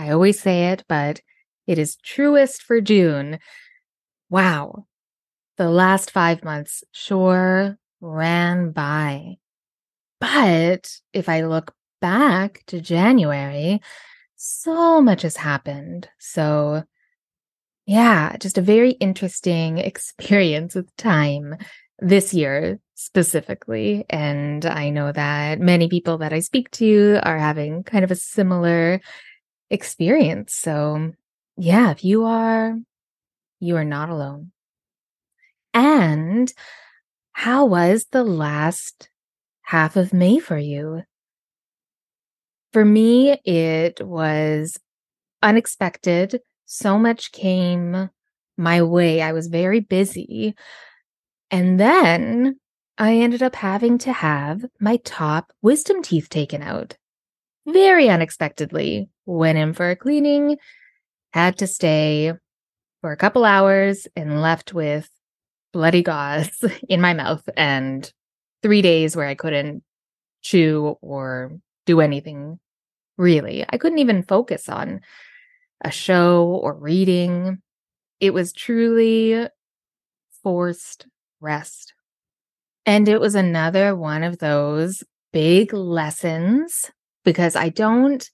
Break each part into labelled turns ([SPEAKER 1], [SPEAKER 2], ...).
[SPEAKER 1] I always say it, but it is truest for June. Wow. The last five months sure ran by. But if I look back to January, so much has happened. So, yeah, just a very interesting experience with time this year specifically. And I know that many people that I speak to are having kind of a similar experience. So, yeah, if you are, you are not alone. And how was the last half of May for you? For me, it was unexpected. So much came my way. I was very busy. And then I ended up having to have my top wisdom teeth taken out very unexpectedly went in for a cleaning, had to stay for a couple hours and left with bloody gauze in my mouth and three days where I couldn't chew or do anything really. I couldn't even focus on a show or reading. It was truly forced rest. And it was another one of those big lessons because I don't,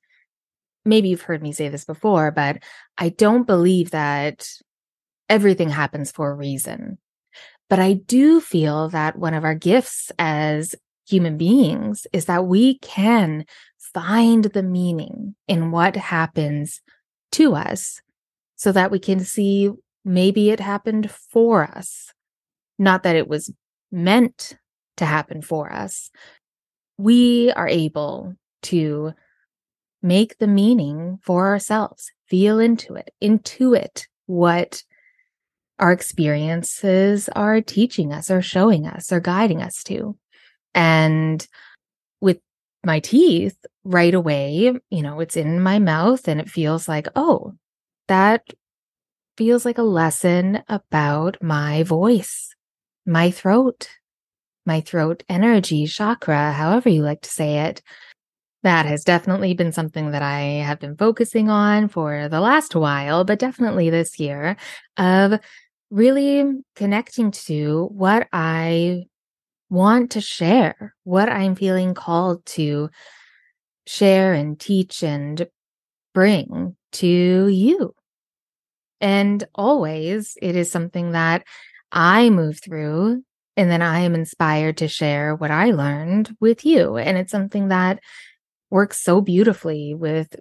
[SPEAKER 1] maybe you've heard me say this before, but I don't believe that everything happens for a reason. But I do feel that one of our gifts as human beings is that we can find the meaning in what happens to us so that we can see maybe it happened for us. Not that it was meant to happen for us. We are able to make the meaning for ourselves, feel into it, intuit what our experiences are teaching us or showing us or guiding us to. And with my teeth, right away, you know, it's in my mouth and it feels like, oh, that feels like a lesson about my voice, my throat, my throat energy, chakra, however you like to say it that has definitely been something that I have been focusing on for the last while, but definitely this year of really connecting to what I want to share, what I'm feeling called to share and teach and bring to you. And always it is something that I move through and then I am inspired to share what I learned with you. And it's something that works so beautifully with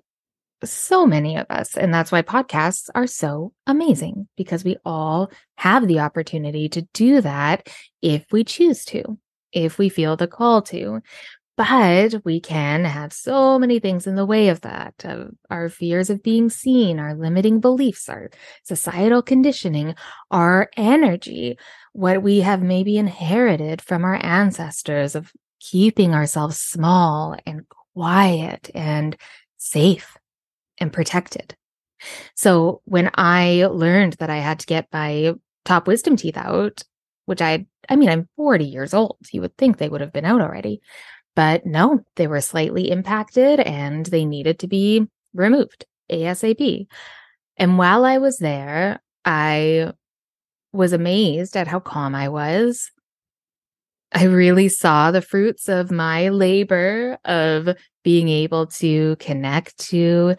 [SPEAKER 1] so many of us. And that's why podcasts are so amazing because we all have the opportunity to do that if we choose to, if we feel the call to. But we can have so many things in the way of that of our fears of being seen, our limiting beliefs, our societal conditioning, our energy, what we have maybe inherited from our ancestors of keeping ourselves small and quiet and safe and protected. So when I learned that I had to get my top wisdom teeth out, which I, I mean, I'm 40 years old. You would think they would have been out already, but no, they were slightly impacted and they needed to be removed ASAP. And while I was there, I was amazed at how calm I was I really saw the fruits of my labor of being able to connect to,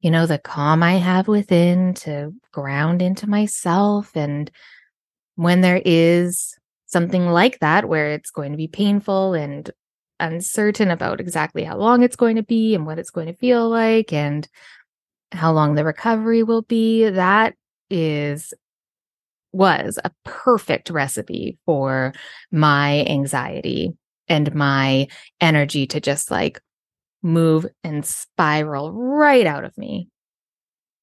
[SPEAKER 1] you know, the calm I have within to ground into myself. And when there is something like that, where it's going to be painful and uncertain about exactly how long it's going to be and what it's going to feel like and how long the recovery will be, that is was a perfect recipe for my anxiety and my energy to just like move and spiral right out of me.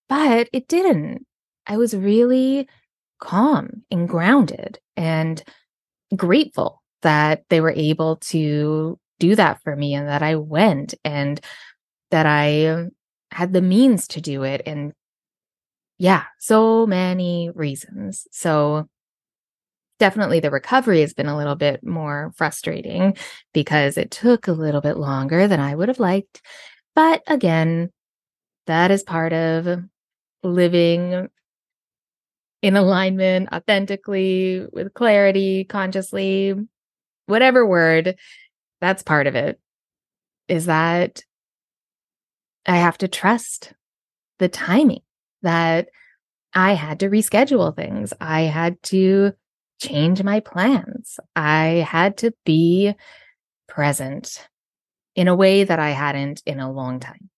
[SPEAKER 1] But it didn't. I was really calm and grounded and grateful that they were able to do that for me and that I went and that I um, had the means to do it. And yeah, so many reasons. So definitely the recovery has been a little bit more frustrating because it took a little bit longer than I would have liked. But again, that is part of living in alignment authentically with clarity, consciously, whatever word, that's part of it. Is that I have to trust the timing that I had to reschedule things. I had to change my plans. I had to be present in a way that I hadn't in a long time.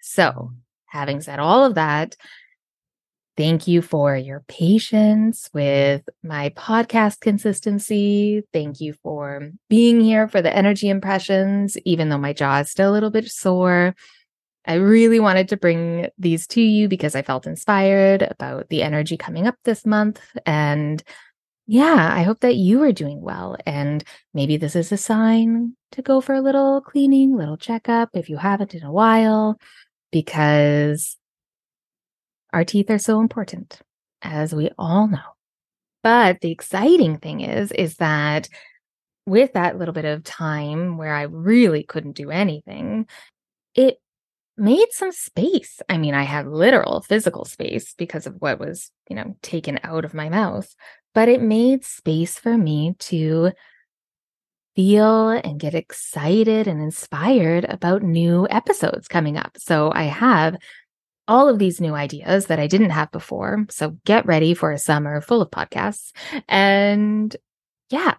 [SPEAKER 1] So, mm. having said all of that, Thank you for your patience with my podcast consistency. Thank you for being here for the energy impressions, even though my jaw is still a little bit sore. I really wanted to bring these to you because I felt inspired about the energy coming up this month. And yeah, I hope that you are doing well. And maybe this is a sign to go for a little cleaning, little checkup if you haven't in a while, because our teeth are so important, as we all know. But the exciting thing is, is that with that little bit of time where I really couldn't do anything, it made some space. I mean, I had literal physical space because of what was, you know, taken out of my mouth, but it made space for me to feel and get excited and inspired about new episodes coming up. So I have all of these new ideas that I didn't have before. So get ready for a summer full of podcasts. And yeah,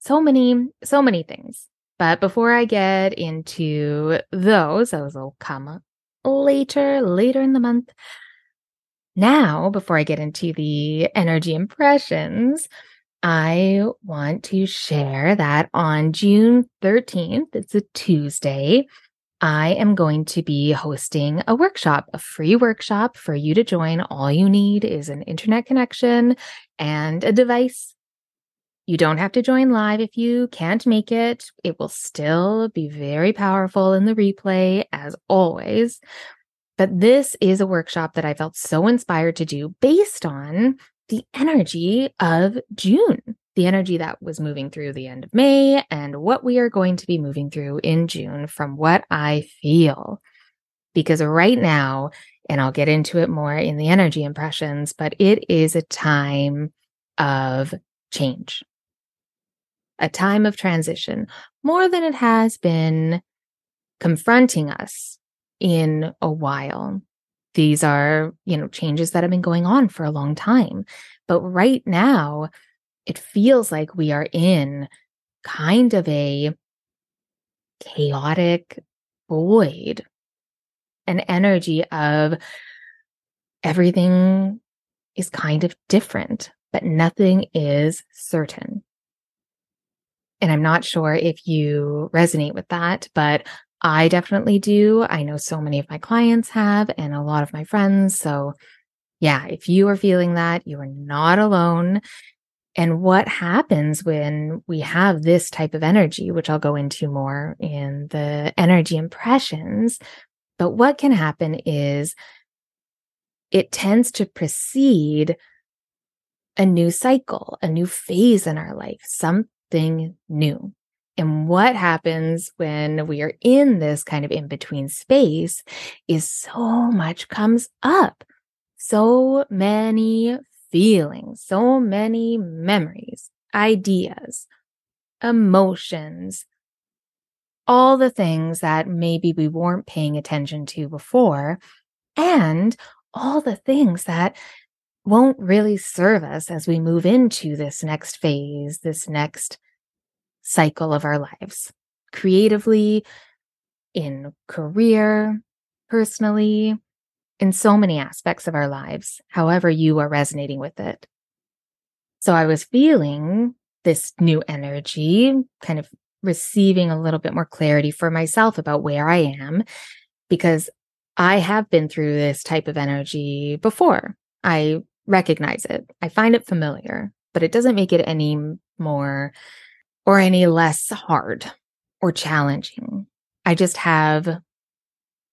[SPEAKER 1] so many, so many things. But before I get into those, those will come later, later in the month. Now, before I get into the energy impressions, I want to share that on June 13th, it's a Tuesday, I am going to be hosting a workshop, a free workshop for you to join. All you need is an internet connection and a device. You don't have to join live if you can't make it. It will still be very powerful in the replay, as always. But this is a workshop that I felt so inspired to do based on the energy of June the energy that was moving through the end of May and what we are going to be moving through in June from what I feel. Because right now, and I'll get into it more in the energy impressions, but it is a time of change, a time of transition, more than it has been confronting us in a while. These are, you know, changes that have been going on for a long time. But right now, it feels like we are in kind of a chaotic void, an energy of everything is kind of different, but nothing is certain. And I'm not sure if you resonate with that, but I definitely do. I know so many of my clients have, and a lot of my friends. So, yeah, if you are feeling that, you are not alone. And what happens when we have this type of energy, which I'll go into more in the energy impressions. But what can happen is it tends to precede a new cycle, a new phase in our life, something new. And what happens when we are in this kind of in between space is so much comes up. So many feelings, so many memories, ideas, emotions, all the things that maybe we weren't paying attention to before, and all the things that won't really serve us as we move into this next phase, this next cycle of our lives, creatively, in career, personally, in so many aspects of our lives, however you are resonating with it. So I was feeling this new energy kind of receiving a little bit more clarity for myself about where I am because I have been through this type of energy before. I recognize it. I find it familiar, but it doesn't make it any more or any less hard or challenging. I just have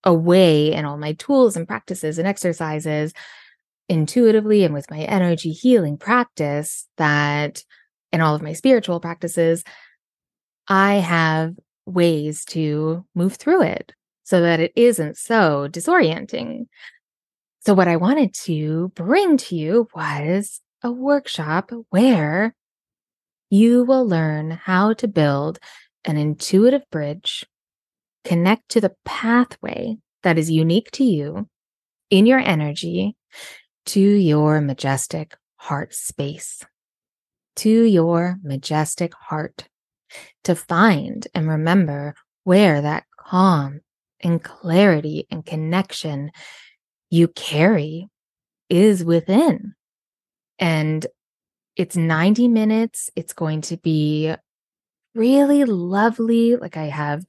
[SPEAKER 1] a way and all my tools and practices and exercises intuitively and with my energy healing practice that and all of my spiritual practices, I have ways to move through it so that it isn't so disorienting. So, what I wanted to bring to you was a workshop where you will learn how to build an intuitive bridge, connect to the pathway that is unique to you in your energy to your majestic heart space, to your majestic heart, to find and remember where that calm and clarity and connection you carry is within. And it's 90 minutes. It's going to be really lovely. Like I have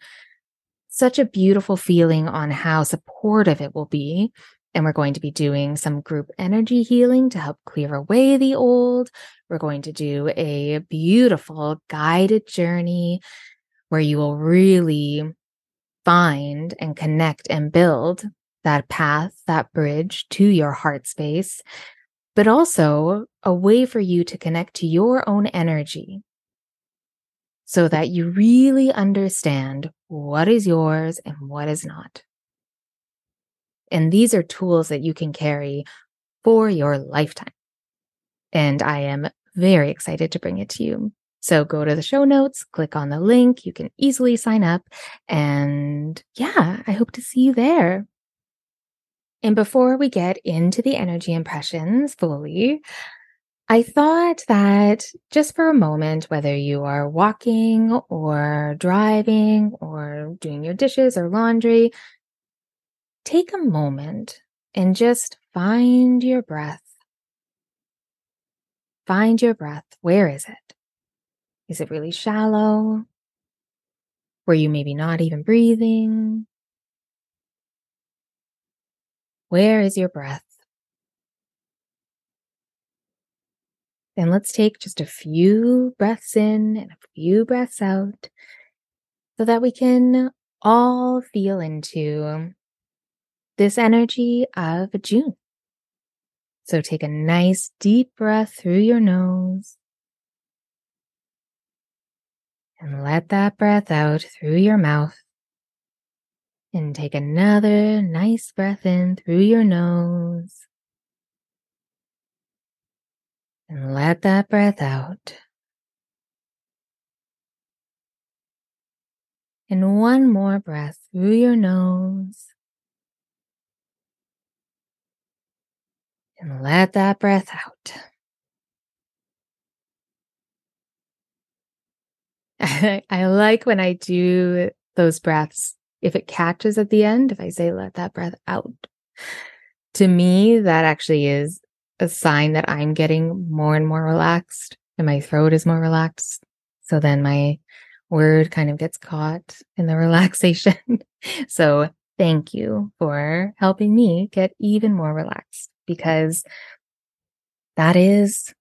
[SPEAKER 1] such a beautiful feeling on how supportive it will be. And we're going to be doing some group energy healing to help clear away the old. We're going to do a beautiful guided journey where you will really find and connect and build that path, that bridge to your heart space, but also a way for you to connect to your own energy so that you really understand what is yours and what is not. And these are tools that you can carry for your lifetime. And I am very excited to bring it to you. So go to the show notes, click on the link. You can easily sign up. And yeah, I hope to see you there. And before we get into the energy impressions fully, I thought that just for a moment, whether you are walking or driving or doing your dishes or laundry, take a moment and just find your breath. Find your breath. Where is it? Is it really shallow? Were you maybe not even breathing? Where is your breath? Then let's take just a few breaths in and a few breaths out so that we can all feel into this energy of June. So take a nice deep breath through your nose and let that breath out through your mouth. And take another nice breath in through your nose. And let that breath out. And one more breath through your nose. And let that breath out. I like when I do those breaths if it catches at the end, if I say let that breath out, to me, that actually is a sign that I'm getting more and more relaxed and my throat is more relaxed. So then my word kind of gets caught in the relaxation. so thank you for helping me get even more relaxed because that is,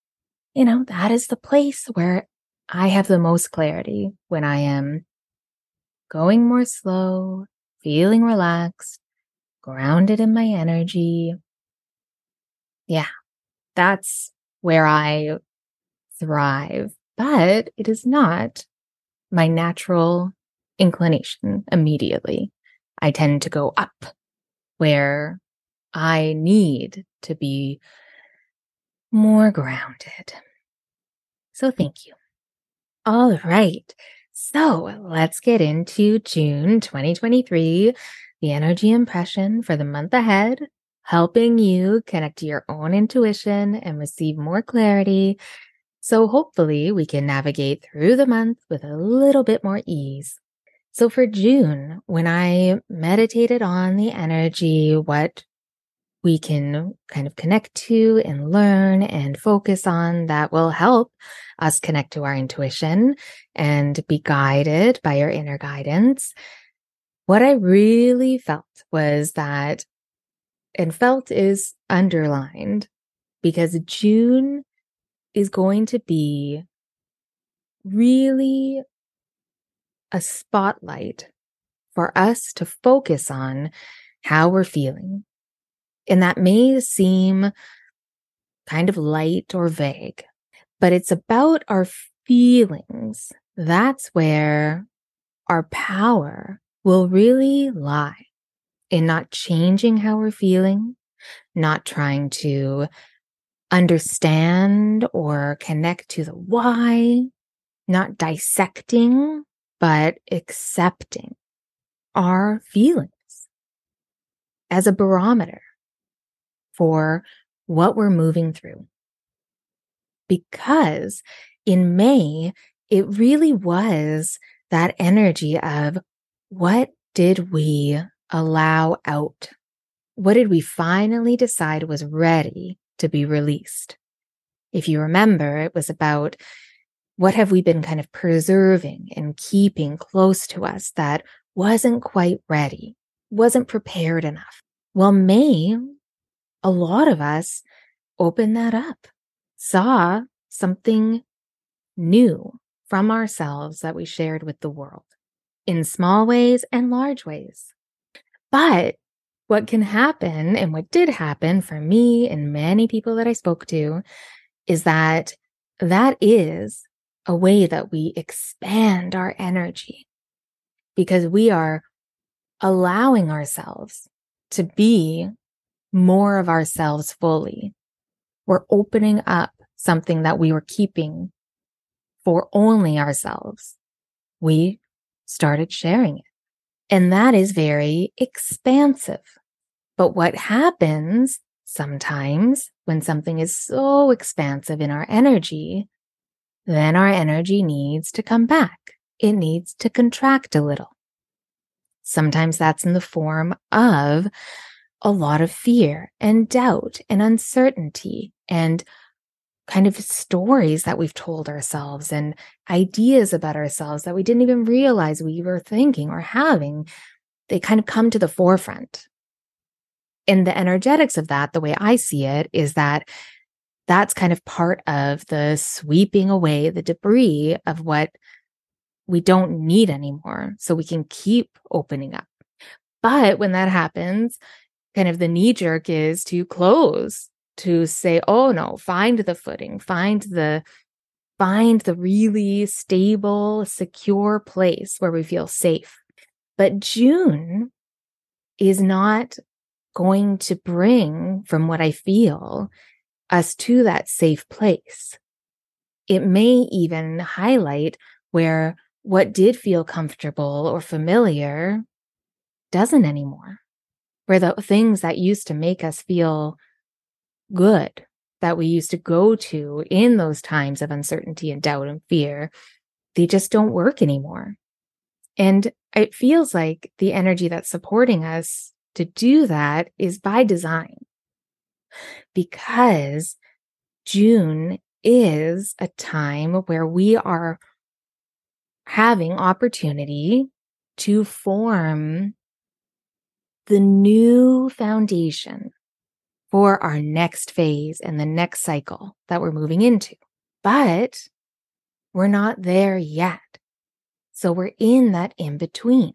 [SPEAKER 1] you know, that is the place where I have the most clarity when I am going more slow, feeling relaxed, grounded in my energy. Yeah, that's where I thrive, but it is not my natural inclination immediately. I tend to go up where I need to be more grounded. So thank you. All right. So let's get into June 2023, the energy impression for the month ahead, helping you connect to your own intuition and receive more clarity. So hopefully we can navigate through the month with a little bit more ease. So for June, when I meditated on the energy, what we can kind of connect to and learn and focus on that will help us connect to our intuition and be guided by our inner guidance. What I really felt was that, and felt is underlined because June is going to be really a spotlight for us to focus on how we're feeling. And that may seem kind of light or vague, but it's about our feelings. That's where our power will really lie in not changing how we're feeling, not trying to understand or connect to the why, not dissecting, but accepting our feelings as a barometer for what we're moving through. Because in May, it really was that energy of what did we allow out? What did we finally decide was ready to be released? If you remember, it was about what have we been kind of preserving and keeping close to us that wasn't quite ready, wasn't prepared enough? Well, May, a lot of us opened that up, saw something new from ourselves that we shared with the world in small ways and large ways. But what can happen and what did happen for me and many people that I spoke to is that that is a way that we expand our energy because we are allowing ourselves to be more of ourselves fully. We're opening up something that we were keeping for only ourselves. We started sharing it. And that is very expansive. But what happens sometimes when something is so expansive in our energy then our energy needs to come back. It needs to contract a little. Sometimes that's in the form of a lot of fear and doubt and uncertainty and kind of stories that we've told ourselves and ideas about ourselves that we didn't even realize we were thinking or having. They kind of come to the forefront. And the energetics of that, the way I see it, is that that's kind of part of the sweeping away the debris of what we don't need anymore. So we can keep opening up. But when that happens, kind of the knee jerk is to close, to say, oh no, find the footing, find the find the really stable, secure place where we feel safe. But June is not going to bring, from what I feel, us to that safe place. It may even highlight where what did feel comfortable or familiar doesn't anymore, where the things that used to make us feel good, that we used to go to in those times of uncertainty and doubt and fear, they just don't work anymore. And it feels like the energy that's supporting us to do that is by design because June is a time where we are having opportunity to form the new foundation for our next phase and the next cycle that we're moving into. But we're not there yet. So we're in that in between.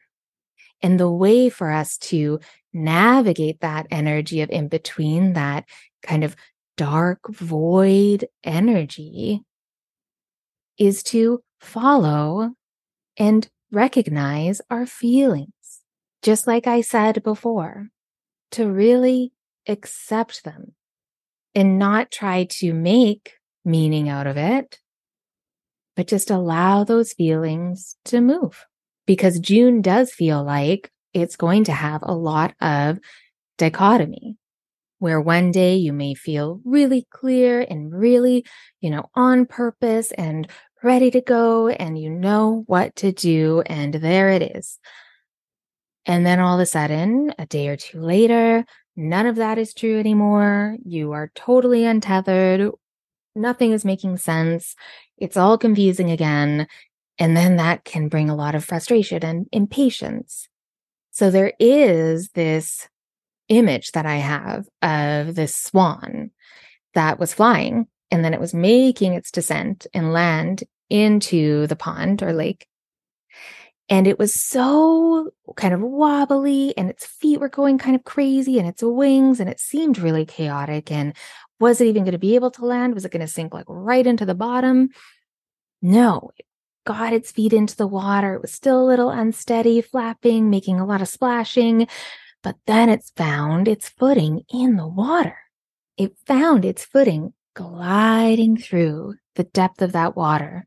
[SPEAKER 1] And the way for us to navigate that energy of in between, that kind of dark void energy, is to follow and recognize our feelings. Just like I said before, to really accept them and not try to make meaning out of it, but just allow those feelings to move because June does feel like it's going to have a lot of dichotomy where one day you may feel really clear and really, you know, on purpose and ready to go and you know what to do. And there it is. And then all of a sudden, a day or two later, None of that is true anymore. You are totally untethered. Nothing is making sense. It's all confusing again. And then that can bring a lot of frustration and impatience. So there is this image that I have of this swan that was flying and then it was making its descent and land into the pond or lake. And it was so kind of wobbly and its feet were going kind of crazy and its wings and it seemed really chaotic. And was it even going to be able to land? Was it going to sink like right into the bottom? No, it got its feet into the water. It was still a little unsteady, flapping, making a lot of splashing. But then it's found its footing in the water. It found its footing gliding through the depth of that water.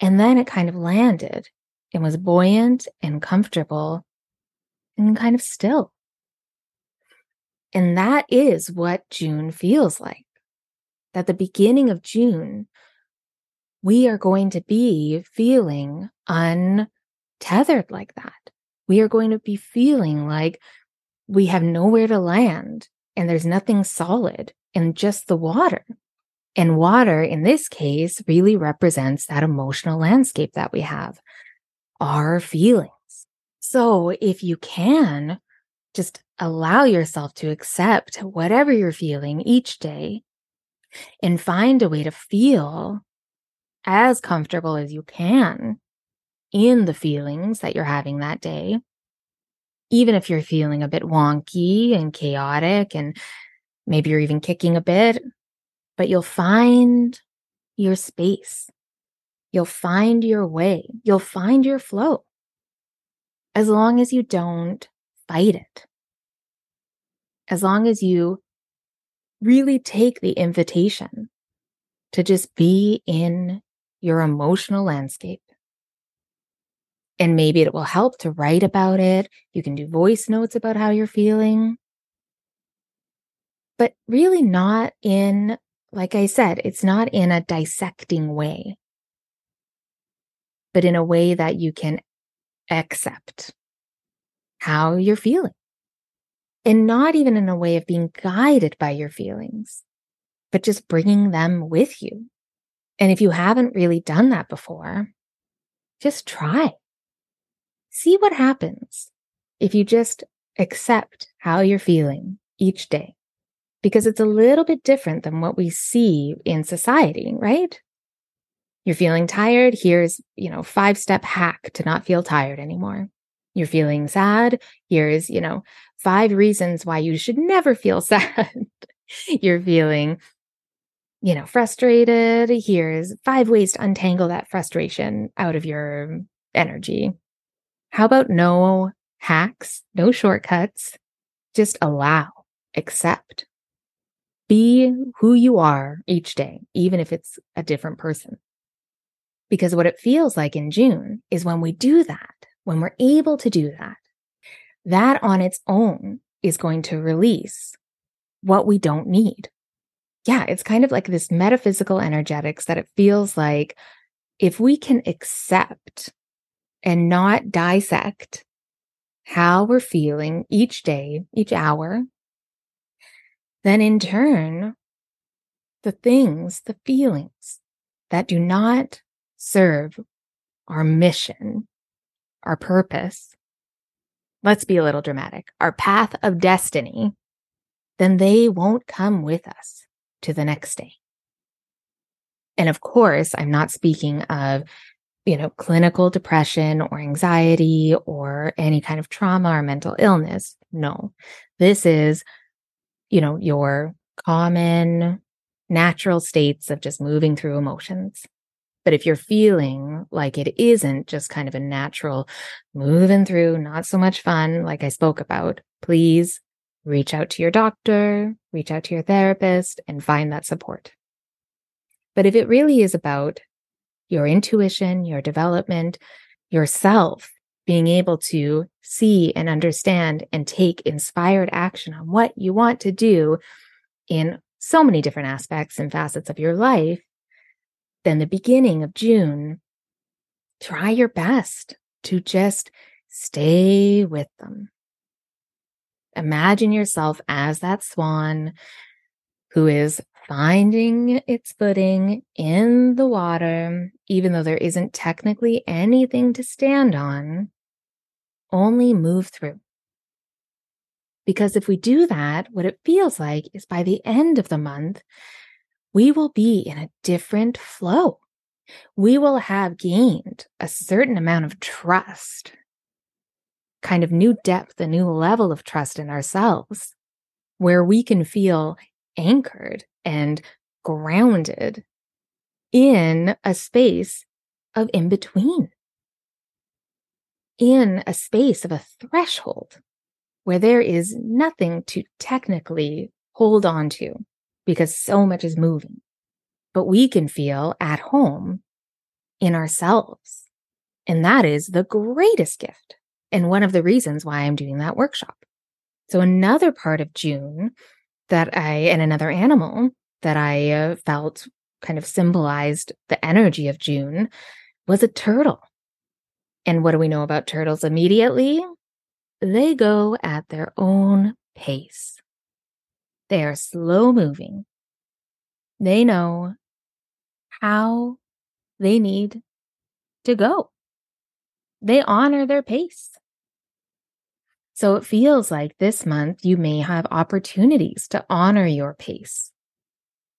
[SPEAKER 1] And then it kind of landed and was buoyant and comfortable and kind of still. And that is what June feels like. That the beginning of June, we are going to be feeling untethered like that. We are going to be feeling like we have nowhere to land and there's nothing solid and just the water. And water in this case really represents that emotional landscape that we have, our feelings. So if you can, just allow yourself to accept whatever you're feeling each day and find a way to feel as comfortable as you can in the feelings that you're having that day. Even if you're feeling a bit wonky and chaotic and maybe you're even kicking a bit, but you'll find your space. You'll find your way. You'll find your flow as long as you don't fight it. As long as you really take the invitation to just be in your emotional landscape. And maybe it will help to write about it. You can do voice notes about how you're feeling. But really, not in like I said, it's not in a dissecting way, but in a way that you can accept how you're feeling. And not even in a way of being guided by your feelings, but just bringing them with you. And if you haven't really done that before, just try. See what happens if you just accept how you're feeling each day because it's a little bit different than what we see in society, right? You're feeling tired. Here's, you know, five step hack to not feel tired anymore. You're feeling sad. Here's, you know, five reasons why you should never feel sad. You're feeling, you know, frustrated. Here's five ways to untangle that frustration out of your energy. How about no hacks, no shortcuts? Just allow, accept, be who you are each day, even if it's a different person. Because what it feels like in June is when we do that, when we're able to do that, that on its own is going to release what we don't need. Yeah, it's kind of like this metaphysical energetics that it feels like if we can accept and not dissect how we're feeling each day, each hour, then in turn, the things, the feelings that do not serve our mission, our purpose, let's be a little dramatic, our path of destiny, then they won't come with us to the next day. And of course, I'm not speaking of, you know, clinical depression or anxiety or any kind of trauma or mental illness. No, this is you know, your common natural states of just moving through emotions. But if you're feeling like it isn't just kind of a natural moving through, not so much fun, like I spoke about, please reach out to your doctor, reach out to your therapist, and find that support. But if it really is about your intuition, your development, yourself being able to see and understand and take inspired action on what you want to do in so many different aspects and facets of your life, then the beginning of June, try your best to just stay with them. Imagine yourself as that swan who is finding its footing in the water, even though there isn't technically anything to stand on. Only move through. Because if we do that, what it feels like is by the end of the month, we will be in a different flow. We will have gained a certain amount of trust, kind of new depth, a new level of trust in ourselves, where we can feel anchored and grounded in a space of in between, in a space of a threshold where there is nothing to technically hold on to because so much is moving. But we can feel at home in ourselves. And that is the greatest gift. And one of the reasons why I'm doing that workshop. So, another part of June that I, and another animal that I uh, felt kind of symbolized the energy of June was a turtle. And what do we know about turtles immediately? they go at their own pace. They are slow moving. They know how they need to go. They honor their pace. So it feels like this month you may have opportunities to honor your pace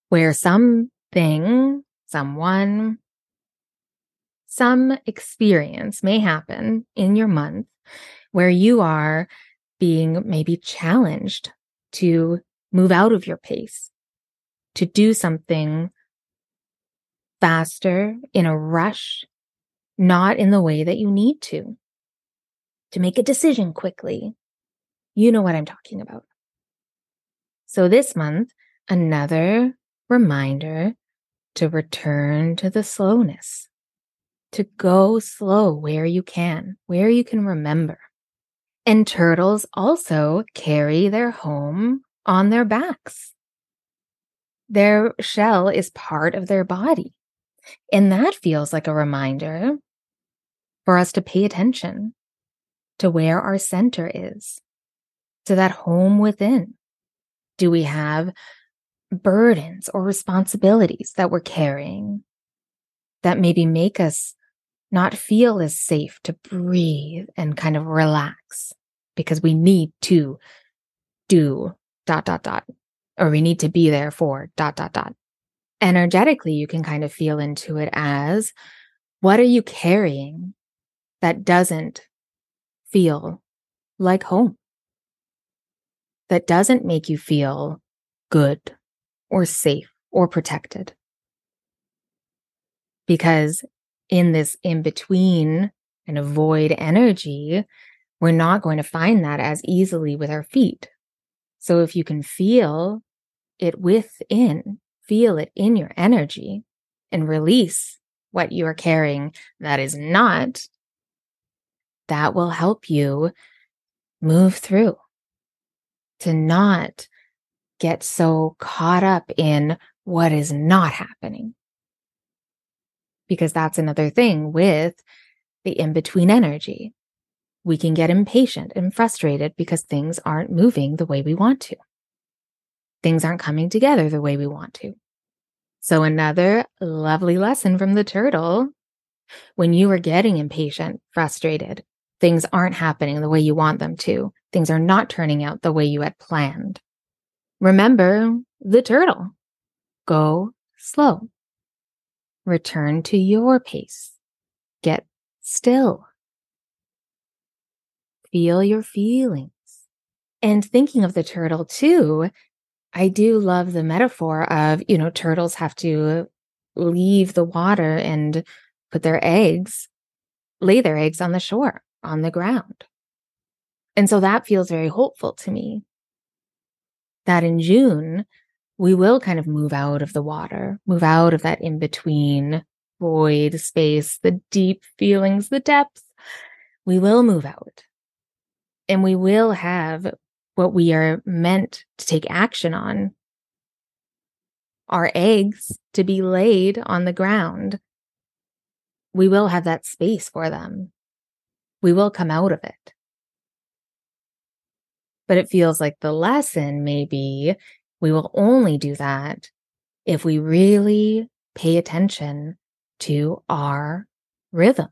[SPEAKER 1] where something, someone, some experience may happen in your month where you are being maybe challenged to move out of your pace, to do something faster in a rush, not in the way that you need to, to make a decision quickly. You know what I'm talking about. So this month, another reminder to return to the slowness, to go slow where you can, where you can remember. And turtles also carry their home on their backs. Their shell is part of their body. And that feels like a reminder for us to pay attention to where our center is, to that home within. Do we have burdens or responsibilities that we're carrying that maybe make us not feel as safe to breathe and kind of relax because we need to do dot, dot, dot, or we need to be there for dot, dot, dot. Energetically, you can kind of feel into it as what are you carrying that doesn't feel like home? That doesn't make you feel good or safe or protected. Because in this in between and avoid energy, we're not going to find that as easily with our feet. So if you can feel it within, feel it in your energy and release what you are carrying that is not, that will help you move through to not get so caught up in what is not happening because that's another thing with the in between energy. We can get impatient and frustrated because things aren't moving the way we want to. Things aren't coming together the way we want to. So, another lovely lesson from the turtle when you are getting impatient, frustrated, things aren't happening the way you want them to, things are not turning out the way you had planned. Remember the turtle. Go slow. Return to your pace. Get still. Feel your feelings. And thinking of the turtle too, I do love the metaphor of, you know, turtles have to leave the water and put their eggs, lay their eggs on the shore, on the ground. And so that feels very hopeful to me. That in June, we will kind of move out of the water, move out of that in between void space, the deep feelings, the depth. We will move out and we will have what we are meant to take action on our eggs to be laid on the ground. We will have that space for them. We will come out of it. But it feels like the lesson maybe we will only do that if we really pay attention to our rhythm,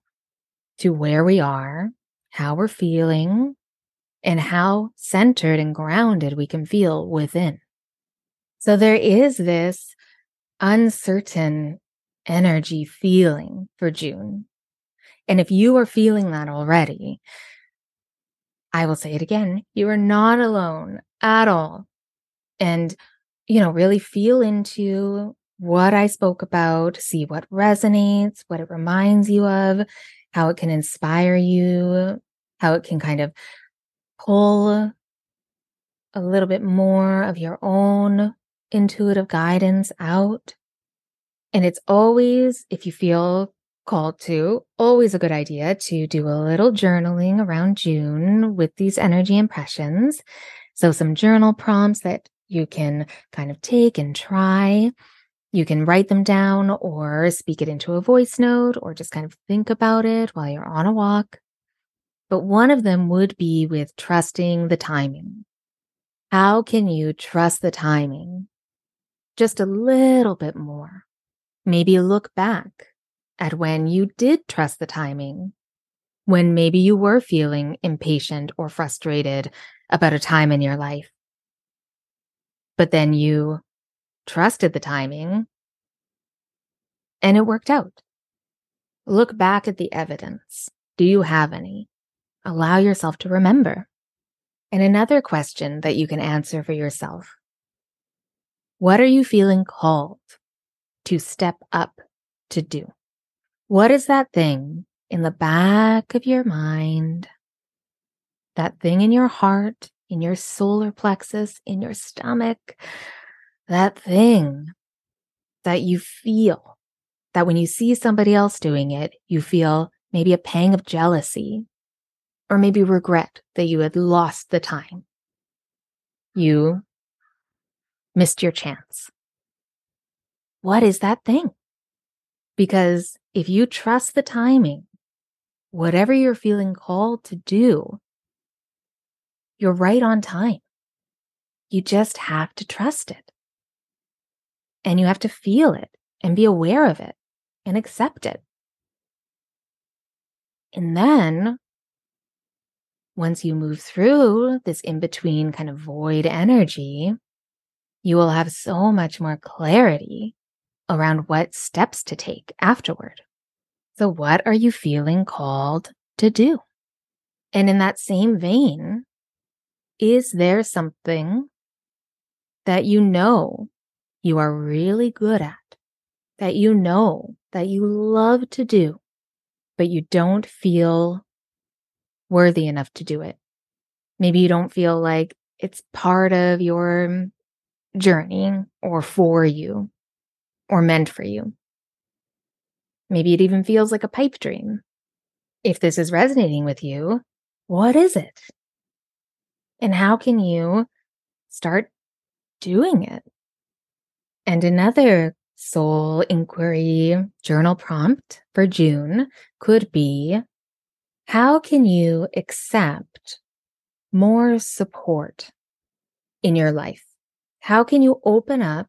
[SPEAKER 1] to where we are, how we're feeling, and how centered and grounded we can feel within. So there is this uncertain energy feeling for June. And if you are feeling that already, I will say it again. You are not alone at all. And, you know, really feel into what I spoke about, see what resonates, what it reminds you of, how it can inspire you, how it can kind of pull a little bit more of your own intuitive guidance out. And it's always, if you feel called to, always a good idea to do a little journaling around June with these energy impressions. So, some journal prompts that you can kind of take and try. You can write them down or speak it into a voice note or just kind of think about it while you're on a walk. But one of them would be with trusting the timing. How can you trust the timing just a little bit more? Maybe look back at when you did trust the timing, when maybe you were feeling impatient or frustrated about a time in your life. But then you trusted the timing and it worked out. Look back at the evidence. Do you have any? Allow yourself to remember. And another question that you can answer for yourself What are you feeling called to step up to do? What is that thing in the back of your mind? That thing in your heart, in your solar plexus, in your stomach, that thing that you feel that when you see somebody else doing it, you feel maybe a pang of jealousy or maybe regret that you had lost the time. You missed your chance. What is that thing? Because if you trust the timing, whatever you're feeling called to do, you're right on time. You just have to trust it. And you have to feel it and be aware of it and accept it. And then once you move through this in between kind of void energy, you will have so much more clarity around what steps to take afterward. So, what are you feeling called to do? And in that same vein, is there something that you know you are really good at, that you know that you love to do, but you don't feel worthy enough to do it? Maybe you don't feel like it's part of your journey or for you or meant for you. Maybe it even feels like a pipe dream. If this is resonating with you, what is it? And how can you start doing it? And another soul inquiry journal prompt for June could be How can you accept more support in your life? How can you open up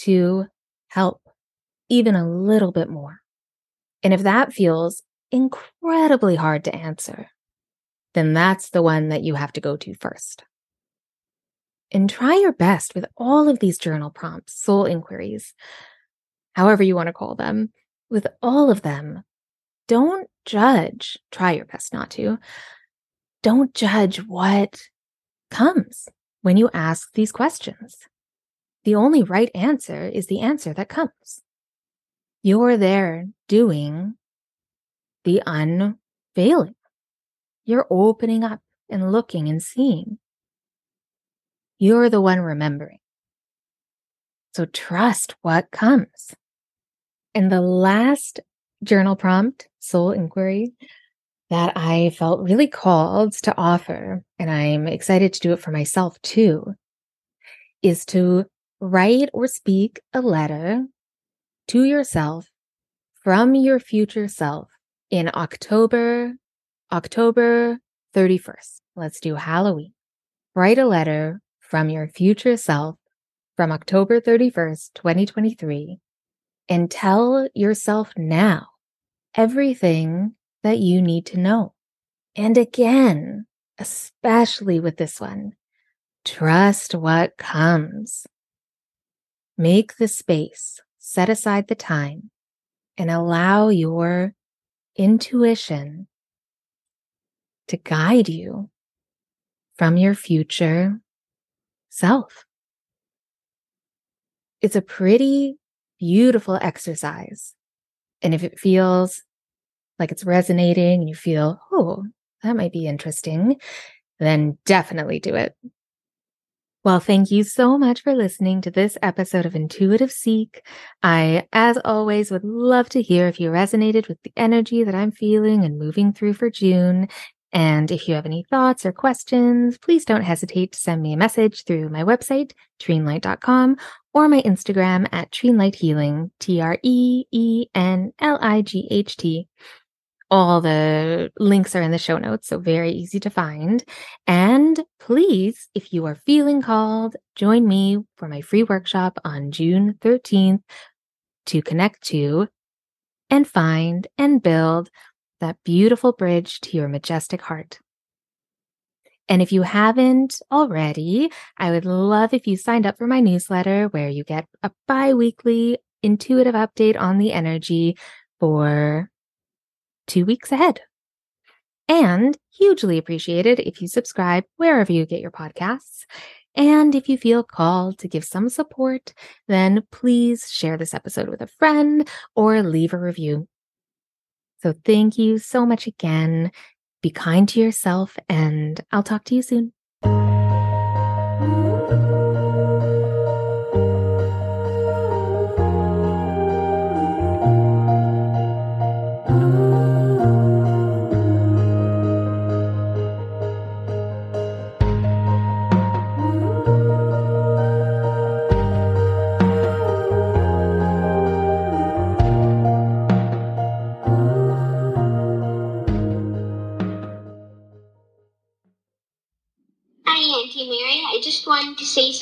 [SPEAKER 1] to help even a little bit more? And if that feels incredibly hard to answer, then that's the one that you have to go to first. And try your best with all of these journal prompts, soul inquiries, however you want to call them. With all of them, don't judge. Try your best not to. Don't judge what comes when you ask these questions. The only right answer is the answer that comes. You're there doing the unveiling. You're opening up and looking and seeing. You're the one remembering. So trust what comes. And the last journal prompt, soul inquiry, that I felt really called to offer, and I'm excited to do it for myself too, is to write or speak a letter to yourself from your future self in October, October 31st. Let's do Halloween. write a letter from your future self from October 31st, 2023, and tell yourself now everything that you need to know. And again, especially with this one, trust what comes. Make the space, set aside the time, and allow your intuition to guide you from your future self. It's a pretty beautiful exercise. And if it feels like it's resonating and you feel, oh, that might be interesting, then definitely do it. Well, thank you so much for listening to this episode of Intuitive Seek. I, as always, would love to hear if you resonated with the energy that I'm feeling and moving through for June. And if you have any thoughts or questions, please don't hesitate to send me a message through my website, treenlight.com, or my Instagram at treenlight healing, T R E E N L I G H T. All the links are in the show notes, so very easy to find. And please, if you are feeling called, join me for my free workshop on June 13th to connect to and find and build that beautiful bridge to your majestic heart. And if you haven't already, I would love if you signed up for my newsletter where you get a bi weekly intuitive update on the energy for two weeks ahead. And hugely appreciated if you subscribe wherever you get your podcasts. And if you feel called to give some support, then please share this episode with a friend or leave a review. So thank you so much again. Be kind to yourself, and I'll talk to you soon.
[SPEAKER 2] Hi,